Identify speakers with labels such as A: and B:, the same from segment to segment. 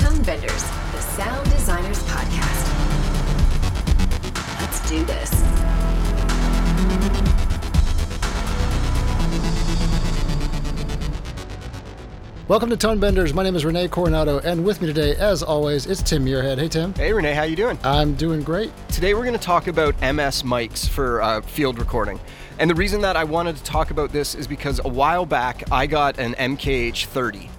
A: You're listening to Tone Benders, the Sound Designers Podcast. Let's do this.
B: Welcome to Tone Benders. My name is Renee Coronado, and with me today, as always, it's Tim Muirhead. Hey, Tim.
C: Hey Renee, how you doing?
B: I'm doing great.
C: Today we're going to talk about MS mics for uh, field recording. And the reason that I wanted to talk about this is because a while back I got an MKH30.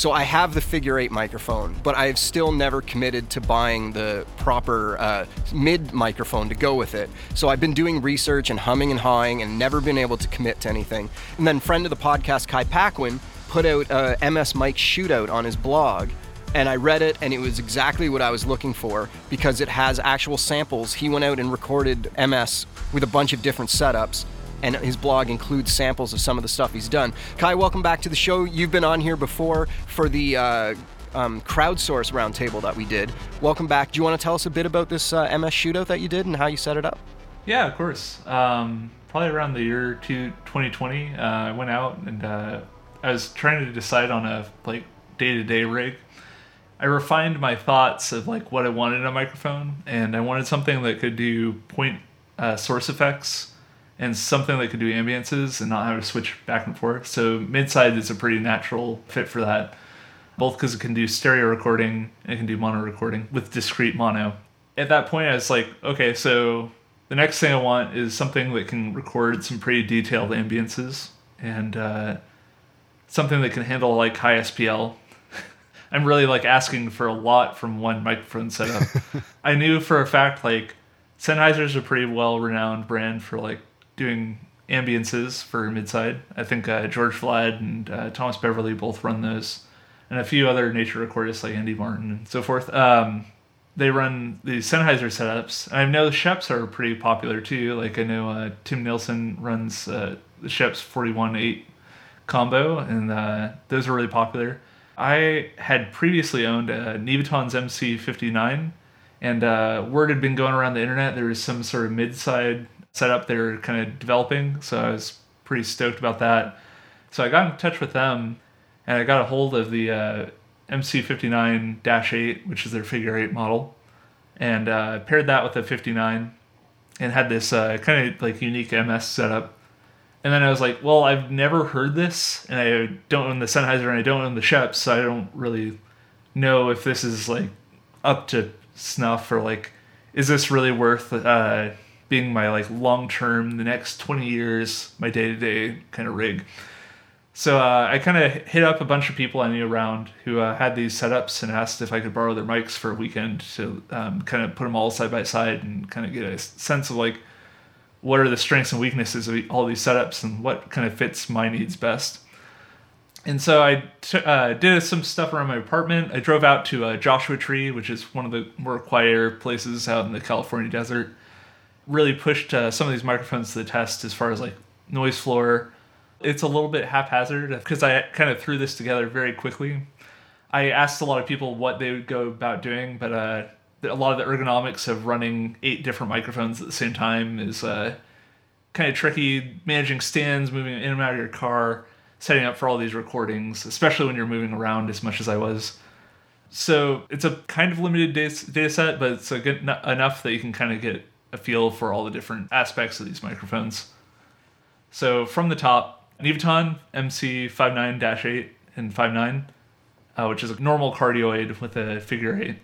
C: So I have the figure eight microphone, but I've still never committed to buying the proper uh, mid microphone to go with it. So I've been doing research and humming and hawing and never been able to commit to anything. And then friend of the podcast, Kai Paquin, put out a MS mic shootout on his blog and I read it and it was exactly what I was looking for because it has actual samples. He went out and recorded MS with a bunch of different setups and his blog includes samples of some of the stuff he's done. Kai, welcome back to the show. You've been on here before for the uh, um, crowdsource roundtable that we did. Welcome back. Do you want to tell us a bit about this uh, MS shootout that you did and how you set it up?
D: Yeah, of course. Um, probably around the year two, 2020, uh, I went out and uh, I was trying to decide on a like day to day rig. I refined my thoughts of like what I wanted in a microphone, and I wanted something that could do point uh, source effects and something that could do ambiances and not have to switch back and forth. So midside is a pretty natural fit for that, both because it can do stereo recording and it can do mono recording with discrete mono. At that point, I was like, okay, so the next thing I want is something that can record some pretty detailed ambiances and uh, something that can handle like high SPL. I'm really like asking for a lot from one microphone setup. I knew for a fact like Sennheiser's a pretty well renowned brand for like doing ambiances for midside. I think uh, George Vlad and uh, Thomas Beverly both run those, and a few other nature recordists like Andy Martin and so forth. Um, they run the Sennheiser setups. I know the Schoeps are pretty popular too. Like I know uh, Tim Nielsen runs uh, the Schoeps 41.8 combo, and uh, those are really popular. I had previously owned a Nevaton's MC59, and uh, word had been going around the internet there was some sort of mid-side setup they were kind of developing, so I was pretty stoked about that. So I got in touch with them, and I got a hold of the uh, MC59-8, which is their figure eight model, and uh, paired that with the 59, and had this uh, kind of like unique MS setup and then I was like, well, I've never heard this, and I don't own the Sennheiser, and I don't own the Schoeps, so I don't really know if this is like up to snuff or like, is this really worth uh, being my like long term, the next twenty years, my day to day kind of rig. So uh, I kind of hit up a bunch of people I knew around who uh, had these setups and asked if I could borrow their mics for a weekend to um, kind of put them all side by side and kind of get a sense of like what are the strengths and weaknesses of all these setups and what kind of fits my needs best. And so I t- uh, did some stuff around my apartment. I drove out to uh, Joshua Tree, which is one of the more quieter places out in the California desert. Really pushed uh, some of these microphones to the test as far as like noise floor. It's a little bit haphazard because I kind of threw this together very quickly. I asked a lot of people what they would go about doing, but uh, a lot of the ergonomics of running eight different microphones at the same time is uh, kind of tricky. Managing stands, moving in and out of your car, setting up for all these recordings, especially when you're moving around as much as I was. So it's a kind of limited data set, but it's good enough that you can kind of get a feel for all the different aspects of these microphones. So from the top, Nevaton MC59-8 and 59, uh, which is a normal cardioid with a figure eight.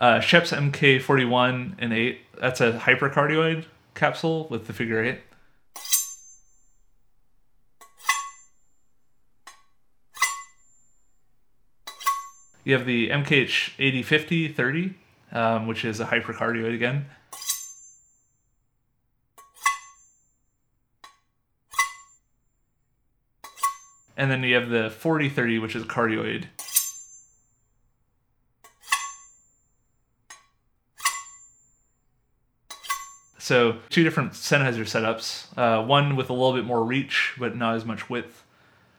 D: Uh, Schoeps MK41 and 8, that's a hypercardioid capsule with the figure 8. You have the MKH 8050 30, um, which is a hypercardioid again. And then you have the 4030, which is a cardioid. So two different Sennheiser setups. Uh, one with a little bit more reach, but not as much width.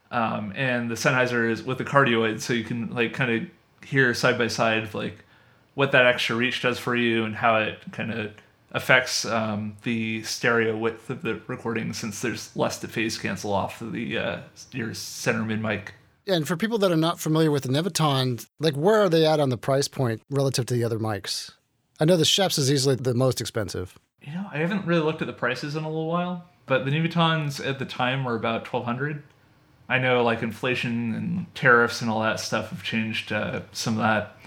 D: Um, and the Sennheiser is with the cardioid, so you can like kind of hear side by side like what that extra reach does for you and how it kind of affects um, the stereo width of the recording since there's less to phase cancel off of the uh, your center mid mic.
B: And for people that are not familiar with the Nevaton, like where are they at on the price point relative to the other mics? I know the Schoeps is easily the most expensive.
D: You know, I haven't really looked at the prices in a little while, but the Nevatons at the time were about twelve hundred. I know like inflation and tariffs and all that stuff have changed uh, some of that,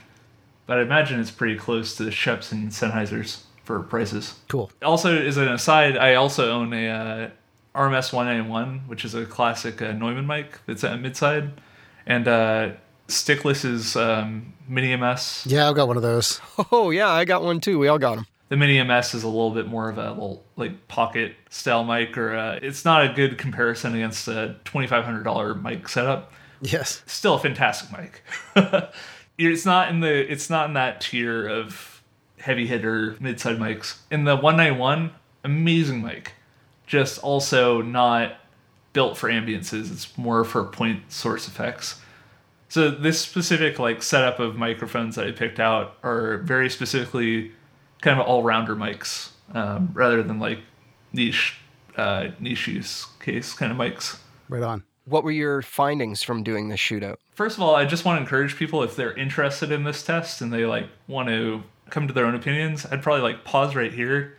D: but I imagine it's pretty close to the Schoeps and Sennheisers for prices.
B: Cool.
D: Also, as an aside, I also own a uh, RSM 191, which is a classic uh, Neumann mic that's at midside, and uh, Stickless's um, Mini MS.
B: Yeah, I've got one of those.
C: Oh yeah, I got one too. We all got them.
D: The Mini MS is a little bit more of a little like pocket style mic, or uh, it's not a good comparison against a twenty five hundred dollar mic setup.
B: Yes.
D: Still a fantastic mic. it's not in the it's not in that tier of heavy hitter mid-side mics. In the 191, amazing mic. Just also not built for ambiances. It's more for point source effects. So this specific like setup of microphones that I picked out are very specifically kind of all-rounder mics, um, rather than like niche uh, niche use case kind of mics.
B: Right on.
C: What were your findings from doing this shootout?
D: First of all, I just want to encourage people if they're interested in this test and they like want to come to their own opinions, I'd probably like pause right here,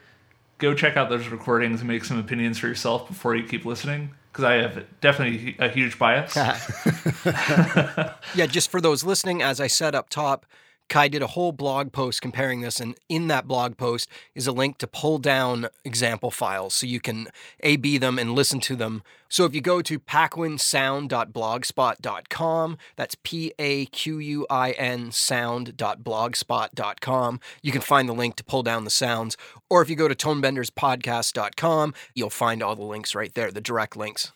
D: go check out those recordings and make some opinions for yourself before you keep listening because I have definitely a huge bias.
C: Yeah, just for those listening, as I said up top, Kai did a whole blog post comparing this, and in that blog post is a link to pull down example files so you can A B them and listen to them. So if you go to paquinsound.blogspot.com, that's P A Q U I N sound.blogspot.com, you can find the link to pull down the sounds. Or if you go to tonebenderspodcast.com, you'll find all the links right there, the direct links.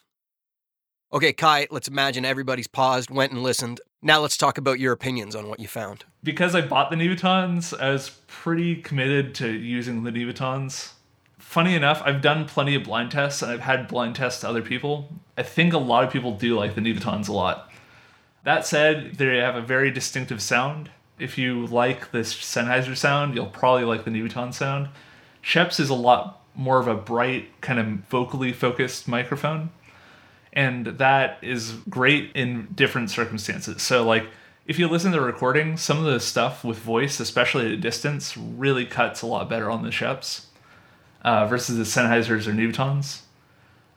C: Okay, Kai, let's imagine everybody's paused, went and listened. Now let's talk about your opinions on what you found.
D: because I bought the Nevatons, I was pretty committed to using the Nevatons. Funny enough, I've done plenty of blind tests and I've had blind tests to other people. I think a lot of people do like the Nevatons a lot. That said, they have a very distinctive sound. If you like this Sennheiser sound, you'll probably like the Nevaton sound. Schoeps is a lot more of a bright, kind of vocally focused microphone and that is great in different circumstances. So like if you listen to the recording, some of the stuff with voice, especially at a distance, really cuts a lot better on the Schoeps uh, versus the Sennheisers or Nevatons.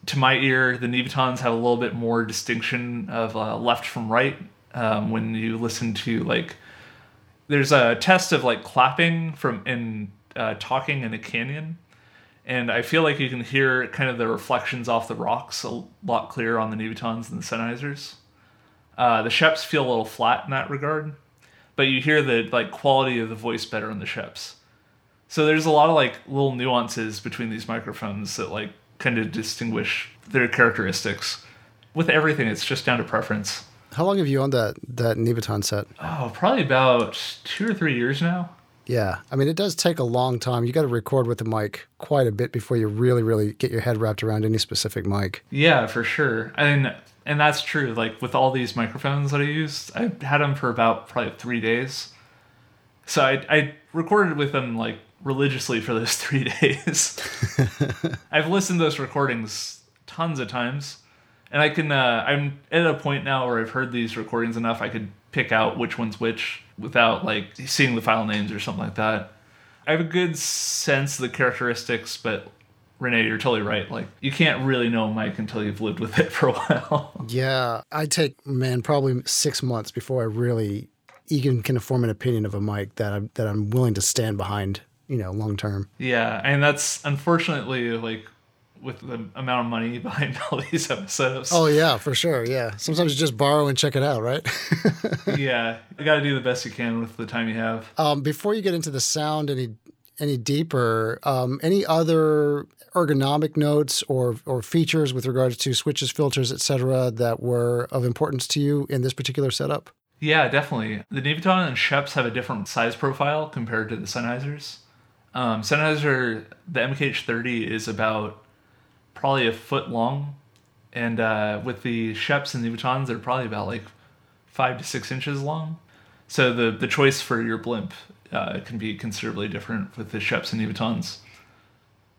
D: To my ear, the Nevatons have a little bit more distinction of uh, left from right um, when you listen to like. There's a test of like clapping from in uh, talking in a canyon, and I feel like you can hear kind of the reflections off the rocks a lot clearer on the Nevatons than the Sennheisers. Uh, the Schoeps feel a little flat in that regard, but you hear the like quality of the voice better on the Schoeps. So there's a lot of like little nuances between these microphones that like kind of distinguish their characteristics. With everything, it's just down to preference.
B: How long have you owned that that Nevaton set?
D: Oh, probably about two or three years now.
B: Yeah, I mean it does take a long time. You got to record with the mic quite a bit before you really, really get your head wrapped around any specific mic.
D: Yeah, for sure. And and that's true. Like with all these microphones that I used, I had them for about probably three days. So I I recorded with them like religiously for those three days. I've listened to those recordings tons of times, and I can. Uh, I'm at a point now where I've heard these recordings enough. I could pick out which one's which without like seeing the file names or something like that. I have a good sense of the characteristics, but Renee, you're totally right. Like you can't really know a mic until you've lived with it for a while.
B: Yeah, I take man probably six months before I really even can form an opinion of a mic that I'm that I'm willing to stand behind. You know, long term.
D: yeah, and that's unfortunately like with the amount of money behind all these episodes.
B: Oh yeah, for sure. Yeah, sometimes you just borrow and check it out, right?
D: yeah, you got to do the best you can with the time you have.
B: um, before you get into the sound any any deeper, um, any other ergonomic notes or or features with regards to switches, filters, etc., that were of importance to you in this particular setup?
D: Yeah, definitely. The Nevaton and Schoeps have a different size profile compared to the Sennheisers. Um, Sennheiser, the MKH30 is about probably a foot long, and uh, with the Schoeps and Nevatons, they're probably about like five to six inches long. So the the choice for your blimp uh, can be considerably different with the Schoeps and Nevatons.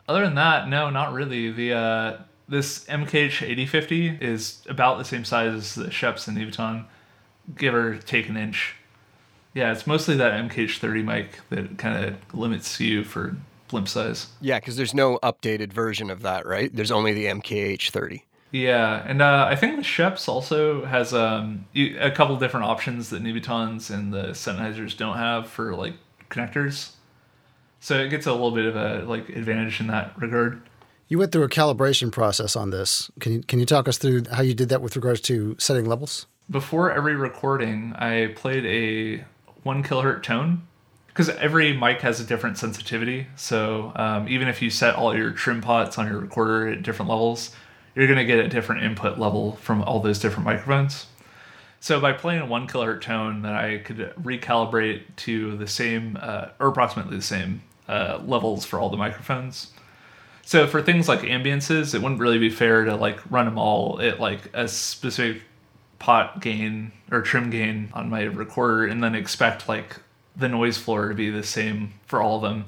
D: Other than that, no, not really. The uh, this MKH 8050 is about the same size as the Schoeps and Nevaton, give or take an inch. Yeah, it's mostly that MKH 30 mic that kind of limits you for blimp size.
C: Yeah, because there's no updated version of that, right? There's only the MKH 30.
D: Yeah, and uh, I think the Schoeps also has um, a couple different options that Nevatons and the Sennheisers don't have for like connectors. So it gets a little bit of a like advantage in that regard.
B: You went through a calibration process on this. Can you can you talk us through how you did that with regards to setting levels?
D: Before every recording, I played a one kilohertz tone because every mic has a different sensitivity. So um, even if you set all your trim pots on your recorder at different levels, you're going to get a different input level from all those different microphones. So by playing a one kilohertz tone, that I could recalibrate to the same uh, or approximately the same uh, levels for all the microphones. So for things like ambiances, it wouldn't really be fair to like run them all at like a specific pot gain or trim gain on my recorder and then expect like the noise floor to be the same for all of them.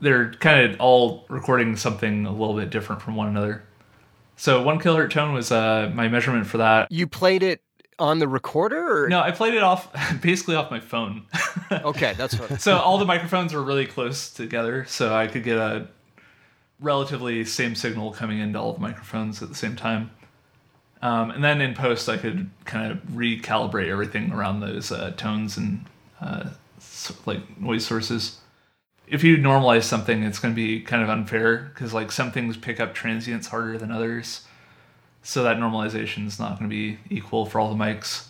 D: They're kind of all recording something a little bit different from one another. So one kilohertz tone was uh, my measurement for that.
C: You played it on the recorder? Or?
D: No, I played it off basically off my phone.
C: Okay, that's what.
D: so all the microphones were really close together, so I could get a relatively same signal coming into all the microphones at the same time. Um, and then in post, I could kind of recalibrate everything around those uh, tones and uh, like noise sources. If you normalize something, it's going to be kind of unfair because like some things pick up transients harder than others, so that normalization is not going to be equal for all the mics.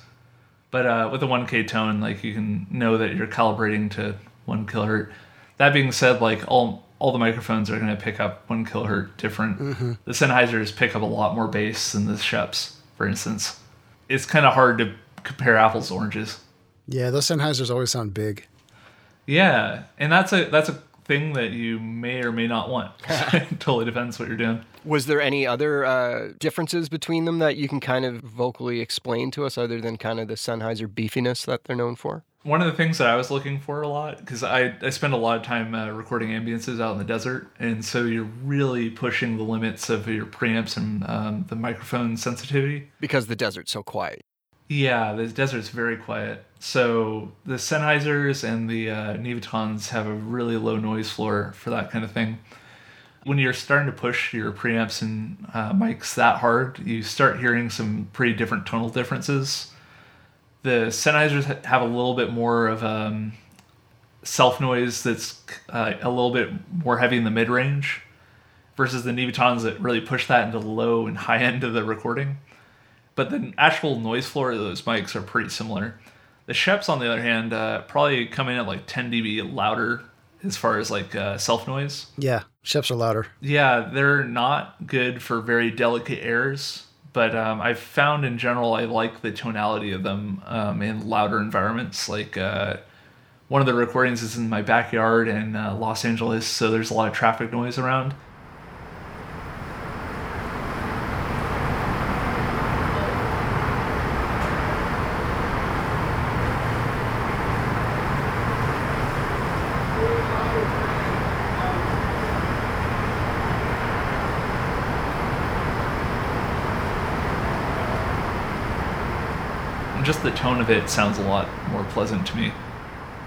D: But uh, with a 1K tone, like you can know that you're calibrating to one kilohertz. That being said, like all all the microphones are going to pick up one kilohertz different. The Sennheisers pick up a lot more bass than the Schoeps, for instance. It's kind of hard to compare apples to oranges.
B: Yeah, those Sennheisers always sound big.
D: Yeah, and that's a that's a thing that you may or may not want. it totally depends what you're doing.
C: Was there any other uh, differences between them that you can kind of vocally explain to us, other than kind of the Sennheiser beefiness that they're known for?
D: One of the things that I was looking for a lot, because I, I spend a lot of time uh, recording ambiances out in the desert, and so you're really pushing the limits of your preamps and um, the microphone sensitivity.
C: Because the desert's so quiet.
D: Yeah, the desert's very quiet. So the Sennheisers and the uh, have a really low noise floor for that kind of thing. When you're starting to push your preamps and uh, mics that hard, you start hearing some pretty different tonal differences. The Sennheisers have a little bit more of um, self noise that's uh, a little bit more heavy in the mid range, versus the Nevatons that really push that into the low and high end of the recording but the actual noise floor of those mics are pretty similar. The Schoeps, on the other hand, uh, probably come in at like 10 dB louder as far as like uh, self noise.
B: Yeah, Schoeps are louder.
D: Yeah, they're not good for very delicate airs, but um, I've found in general I like the tonality of them um, in louder environments. Like uh, one of the recordings is in my backyard in uh, Los Angeles, so there's a lot of traffic noise around. And just the tone of it sounds a lot more pleasant to me.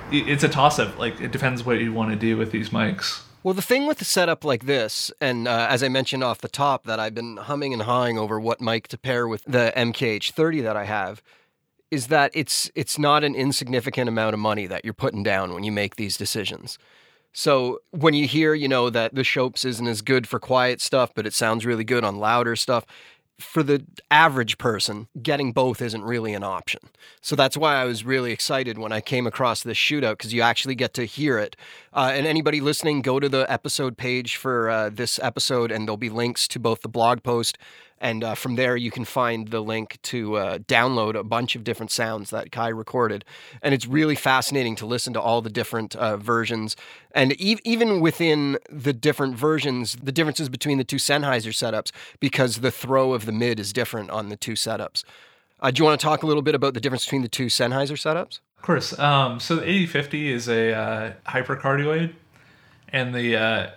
D: It's a toss up. Like, it depends what you want to do with these mics.
C: Well, the thing with a setup like this, and uh, as I mentioned off the top, that I've been humming and hawing over what mic to pair with the MKH30 that I have, is that it's it's not an insignificant amount of money that you're putting down when you make these decisions. So when you hear, you know, that the Schoeps isn't as good for quiet stuff, but it sounds really good on louder stuff, for the average person, getting both isn't really an option. So that's why I was really excited when I came across this shootout because you actually get to hear it. Uh, and anybody listening, go to the episode page for uh, this episode, and there'll be links to both the blog post. And uh, from there, you can find the link to uh, download a bunch of different sounds that Kai recorded. And it's really fascinating to listen to all the different uh, versions. And e- even within the different versions, the differences between the two Sennheiser setups, because the throw of the mid is different on the two setups. Uh, do you want to talk a little bit about the difference between the two Sennheiser setups?
D: Of course. Um, so the 8050 is a uh, hypercardioid, and the uh,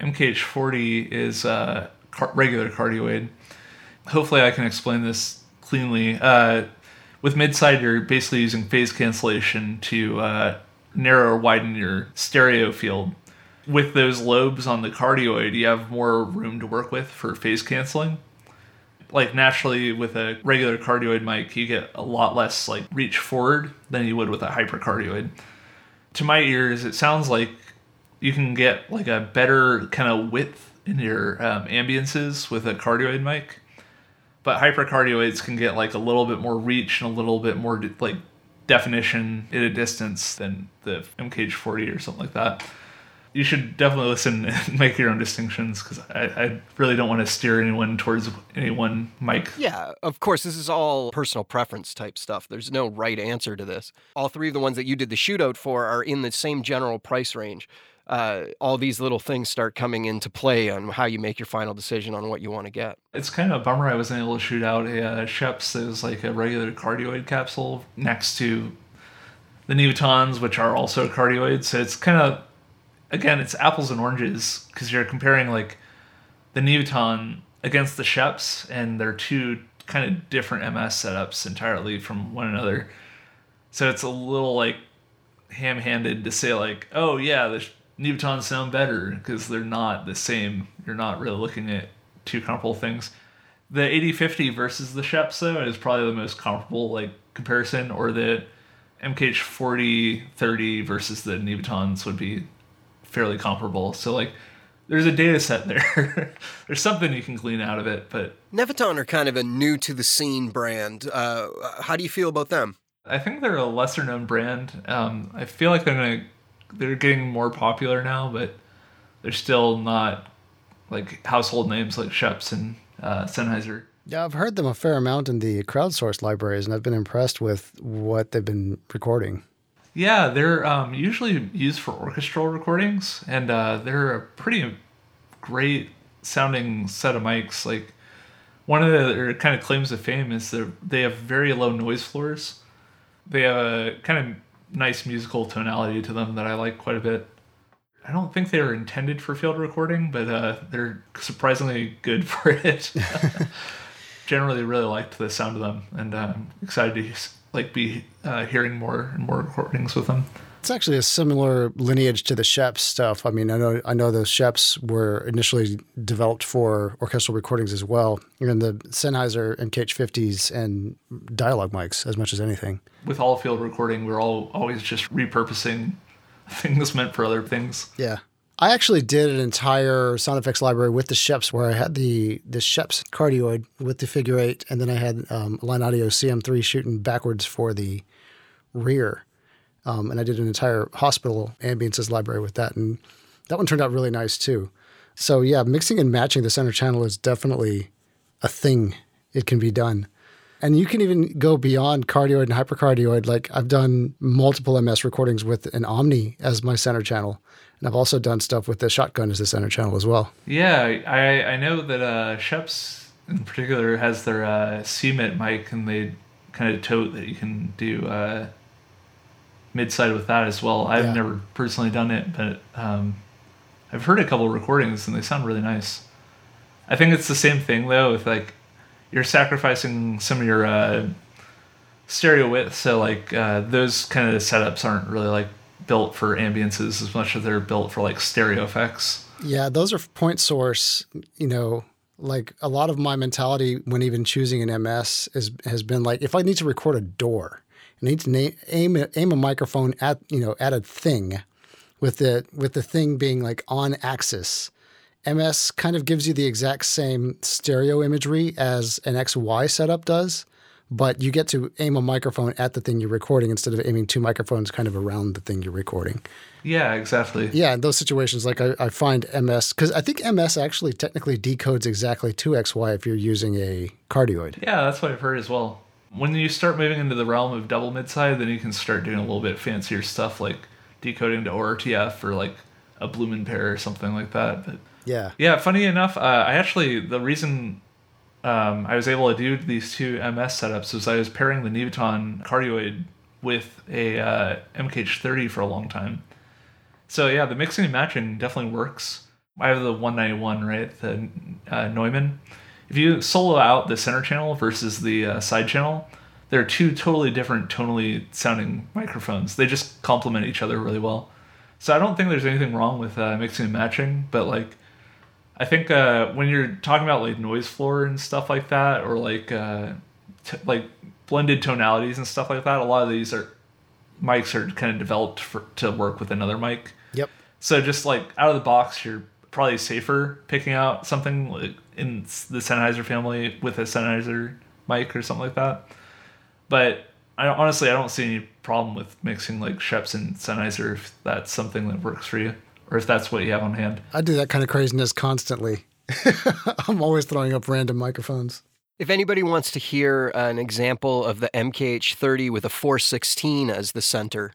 D: MKH40 is uh, car- regular cardioid. Hopefully, I can explain this cleanly. Uh, with midside, you're basically using phase cancellation to uh, narrow or widen your stereo field. With those lobes on the cardioid, you have more room to work with for phase canceling. Like naturally, with a regular cardioid mic, you get a lot less like reach forward than you would with a hypercardioid. To my ears, it sounds like you can get like a better kind of width in your um, ambiances with a cardioid mic but hypercardioids can get like a little bit more reach and a little bit more like definition at a distance than the MKH40 or something like that. You should definitely listen and make your own distinctions because I, I, really don't want to steer anyone towards any one mic.
C: Yeah, of course, this is all personal preference type stuff. There's no right answer to this. All three of the ones that you did the shootout for are in the same general price range uh, all these little things start coming into play on how you make your final decision on what you want to get.
D: It's kind of a bummer I wasn't able to shoot out a uh, Schoeps that was like a regular cardioid capsule next to the Nevatons, which are also cardioids. So it's kind of, again, it's apples and oranges because you're comparing like the Nevaton against the Schoeps, and they're two kind of different MS setups entirely from one another. So it's a little like ham-handed to say like, oh yeah, the Nevatons sound better because they're not the same. You're not really looking at two comparable things. The 8050 versus the though is probably the most comparable like comparison, or the MKH 4030 versus the Nevatons would be fairly comparable. So like there's a data set there. there's something you can glean out of it, but
C: Nevaton are kind of a new to the scene brand. Uh, how do you feel about them?
D: I think they're a lesser known brand. Um, I feel like they're gonna they're getting more popular now, but they're still not like household names like Schoeps and uh, Sennheiser.
B: Yeah, I've heard them a fair amount in the crowdsourced libraries, and I've been impressed with what they've been recording.
D: Yeah, they're um, usually used for orchestral recordings, and uh, they're a pretty great sounding set of mics. Like one of their kind of claims of fame is that they have very low noise floors. They have a kind of nice musical tonality to them that I like quite a bit. I don't think they were intended for field recording, but uh, they're surprisingly good for it. Generally, really liked the sound of them, and I'm excited to like be uh, hearing more and more recordings with them.
B: It's actually a similar lineage to the Schoeps stuff. I mean, I know I know the Schoeps were initially developed for orchestral recordings as well, and the Sennheiser MKH50s and dialogue mics as much as anything.
D: With all field recording, we're all always just repurposing things meant for other things.
B: Yeah. I actually did an entire sound effects library with the Schoeps, where I had the the Schoeps cardioid with the figure eight, and then I had um, Line Audio CM3 shooting backwards for the rear. Um, and I did an entire hospital ambiances library with that, and that one turned out really nice too. So yeah, mixing and matching the center channel is definitely a thing. It can be done. And you can even go beyond cardioid and hypercardioid. Like I've done multiple MS recordings with an Omni as my center channel. And I've also done stuff with the shotgun as the center channel as well.
D: Yeah, I, I know that uh, Schoeps in particular has their uh, CMIT mic, and they kind of tote that you can do uh, mid-side with that as well. I've
B: Yeah.
D: never personally done it, but um, I've heard a couple recordings and they sound really nice. I think it's the same thing though. With like you're sacrificing some of your uh, stereo width, so like uh, those kind of setups aren't really like built for ambiances as much as they're built for like stereo effects.
B: Yeah, those are point source. You know, like a lot of my mentality when even choosing an MS is has been like, if I need to record a door, I need to na- aim a, aim a microphone at you know at a thing, with the with the thing being like on axis. MS kind of gives you the exact same stereo imagery as an XY setup does, but you get to aim a microphone at the thing you're recording instead of aiming two microphones kind of around the thing you're recording.
D: Yeah, exactly.
B: Yeah, in those situations, like I, I find MS because I think MS actually technically decodes exactly to XY if you're using a cardioid.
D: Yeah, that's what I've heard as well. When you start moving into the realm of double midside, then you can start doing a little bit fancier stuff like decoding to ORTF or like a Blumlein pair or something like that. But
B: Yeah,
D: yeah, funny enough, uh, I actually the reason um, I was able to do these two MS setups was I was pairing the Nevaton cardioid with a uh, MKH30 for a long time. So yeah, the mixing and matching definitely works. I have the 191, right? The uh, Neumann. If you solo out the center channel versus the uh, side channel, they're two totally different tonally sounding microphones. They just complement each other really well. So I don't think there's anything wrong with uh, mixing and matching, but like I think uh, when you're talking about like noise floor and stuff like that, or like uh, t- like blended tonalities and stuff like that, a lot of these are mics are kind of developed for, to work with another mic.
B: Yep.
D: So just like out of the box, you're probably safer picking out something like in the Sennheiser family with a Sennheiser mic or something like that. But I honestly I don't see any problem with mixing like Schoeps and Sennheiser if that's something that works for you or if that's what you have on hand.
B: I do that kind of craziness constantly. I'm always throwing up random microphones.
C: If anybody wants to hear an example of the MKH30 with a 416 as the center,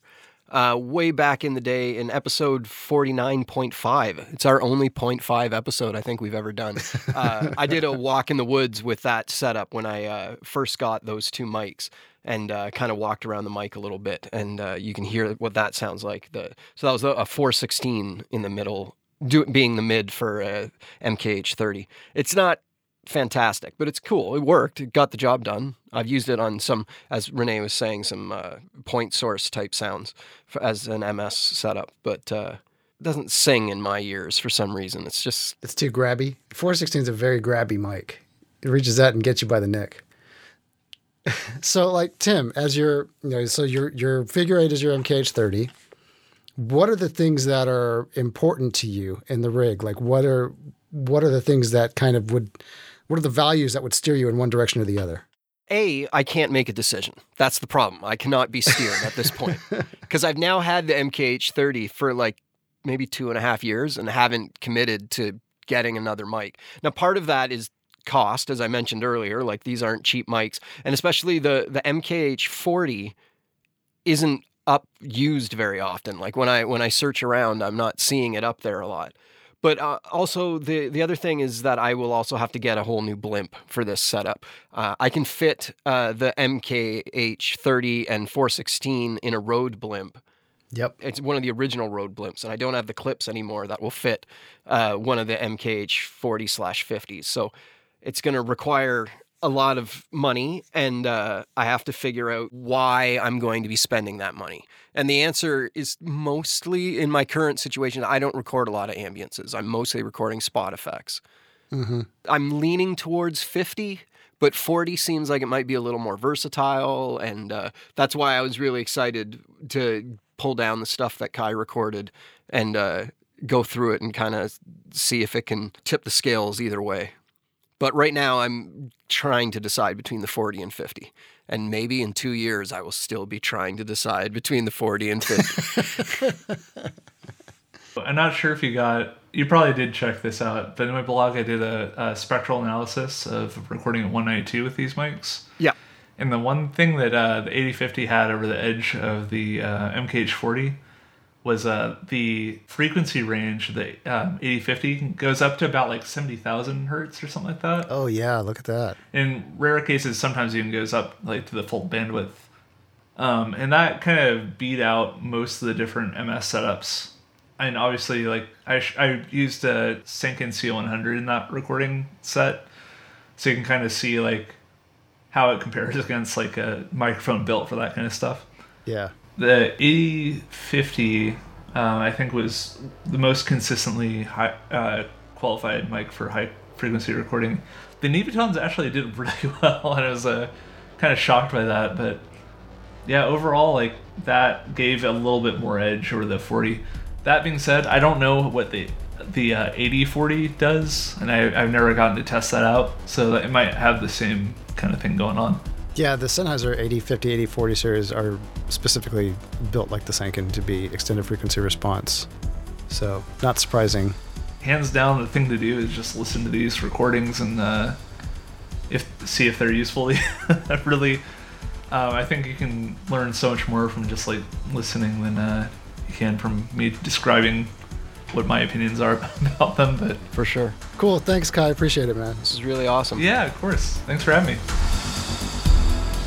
C: uh, way back in the day in episode 49.5. It's our only 0.5 episode I think we've ever done. Uh, I did a walk in the woods with that setup when I uh, first got those two mics and uh, kind of walked around the mic a little bit, and uh, you can hear what that sounds like. The so that was a, a 416 in the middle, do, being the mid for uh, MKH30. It's not fantastic, but it's cool. It worked. It got the job done. I've used it on some, as Renee was saying, some uh, point source type sounds for, as an MS setup, but uh, it doesn't sing in my ears for some reason. It's just
B: It's too grabby. 416 is a very grabby mic. It reaches out and gets you by the neck. so, like Tim, as your you know, so your your figure eight is your MKH30. What are the things that are important to you in the rig? Like, what are what are the things that kind of would what are the values that would steer you in one direction or the other?
C: A, I can't make a decision. That's the problem. I cannot be steered at this point because I've now had the MKH30 for like maybe two and a half years and haven't committed to getting another mic. Now, part of that is cost, as I mentioned earlier. Like these aren't cheap mics, and especially the the MKH40 isn't up used very often. Like when I when I search around, I'm not seeing it up there a lot. But uh, also the the other thing is that I will also have to get a whole new blimp for this setup. Uh, I can fit uh, the MKH30 and 416 in a Rode blimp.
B: Yep.
C: It's one of the original Rode blimps, and I don't have the clips anymore that will fit uh, one of the MKH 40 slash 50s. So it's going to require a lot of money, and uh, I have to figure out why I'm going to be spending that money. And the answer is mostly in my current situation, I don't record a lot of ambiances. I'm mostly recording spot effects. I'm leaning towards 50, but 40 seems like it might be a little more versatile. And uh, that's why I was really excited to pull down the stuff that Kai recorded and uh, go through it and kind of see if it can tip the scales either way. But right now, I'm trying to decide between the 40 and 50. And maybe in two years, I will still be trying to decide between the 40 and 50.
D: I'm not sure if you got. You probably did check this out, but in my blog, I did a, a spectral analysis of recording at 192 with these mics.
C: yeah.
D: And the one thing that uh, the 8050 had over the edge of the uh, MKH40 was uh, the frequency range. The um, 8050 goes up to about like 70,000 hertz or something like that.
B: Oh yeah, look at that.
D: In rare cases, sometimes even goes up like to the full bandwidth. Um, and that kind of beat out most of the different MS setups. And obviously, like I, sh- I used a Sanken C100 in that recording set, so you can kind of see like how it compares against like a microphone built for that kind of stuff.
B: Yeah.
D: The 8050, um, I think, was the most consistently high, uh, qualified mic for high frequency recording. The Nevatons actually did really well, and I was uh, kind of shocked by that. But yeah, overall, like that gave a little bit more edge over the 40. That being said, I don't know what the the uh, 8040 does, and I, I've never gotten to test that out, so it might have the same kind of thing going on.
B: Yeah, the Sennheiser 8050, 8040 series are specifically built like the Sanken to be extended frequency response. So, not surprising.
D: hands down the thing to do is just listen to these recordings and uh, if see if they're useful really um, i think you can learn so much more from just like listening than uh, you can from me describing what my opinions are about them but
C: For sure.
B: Cool. Thanks, Kai. Appreciate it, man.
C: This is really awesome.
D: yeah of course thanks for having me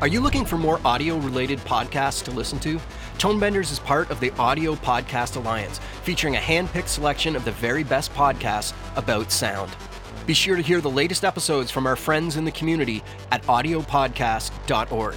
C: Are you looking for more audio related podcasts to listen to? Tonebenders is part of the Audio Podcast Alliance, featuring a hand picked selection of the very best podcasts about sound. Be sure to hear the latest episodes from our friends in the community at audiopodcast.org.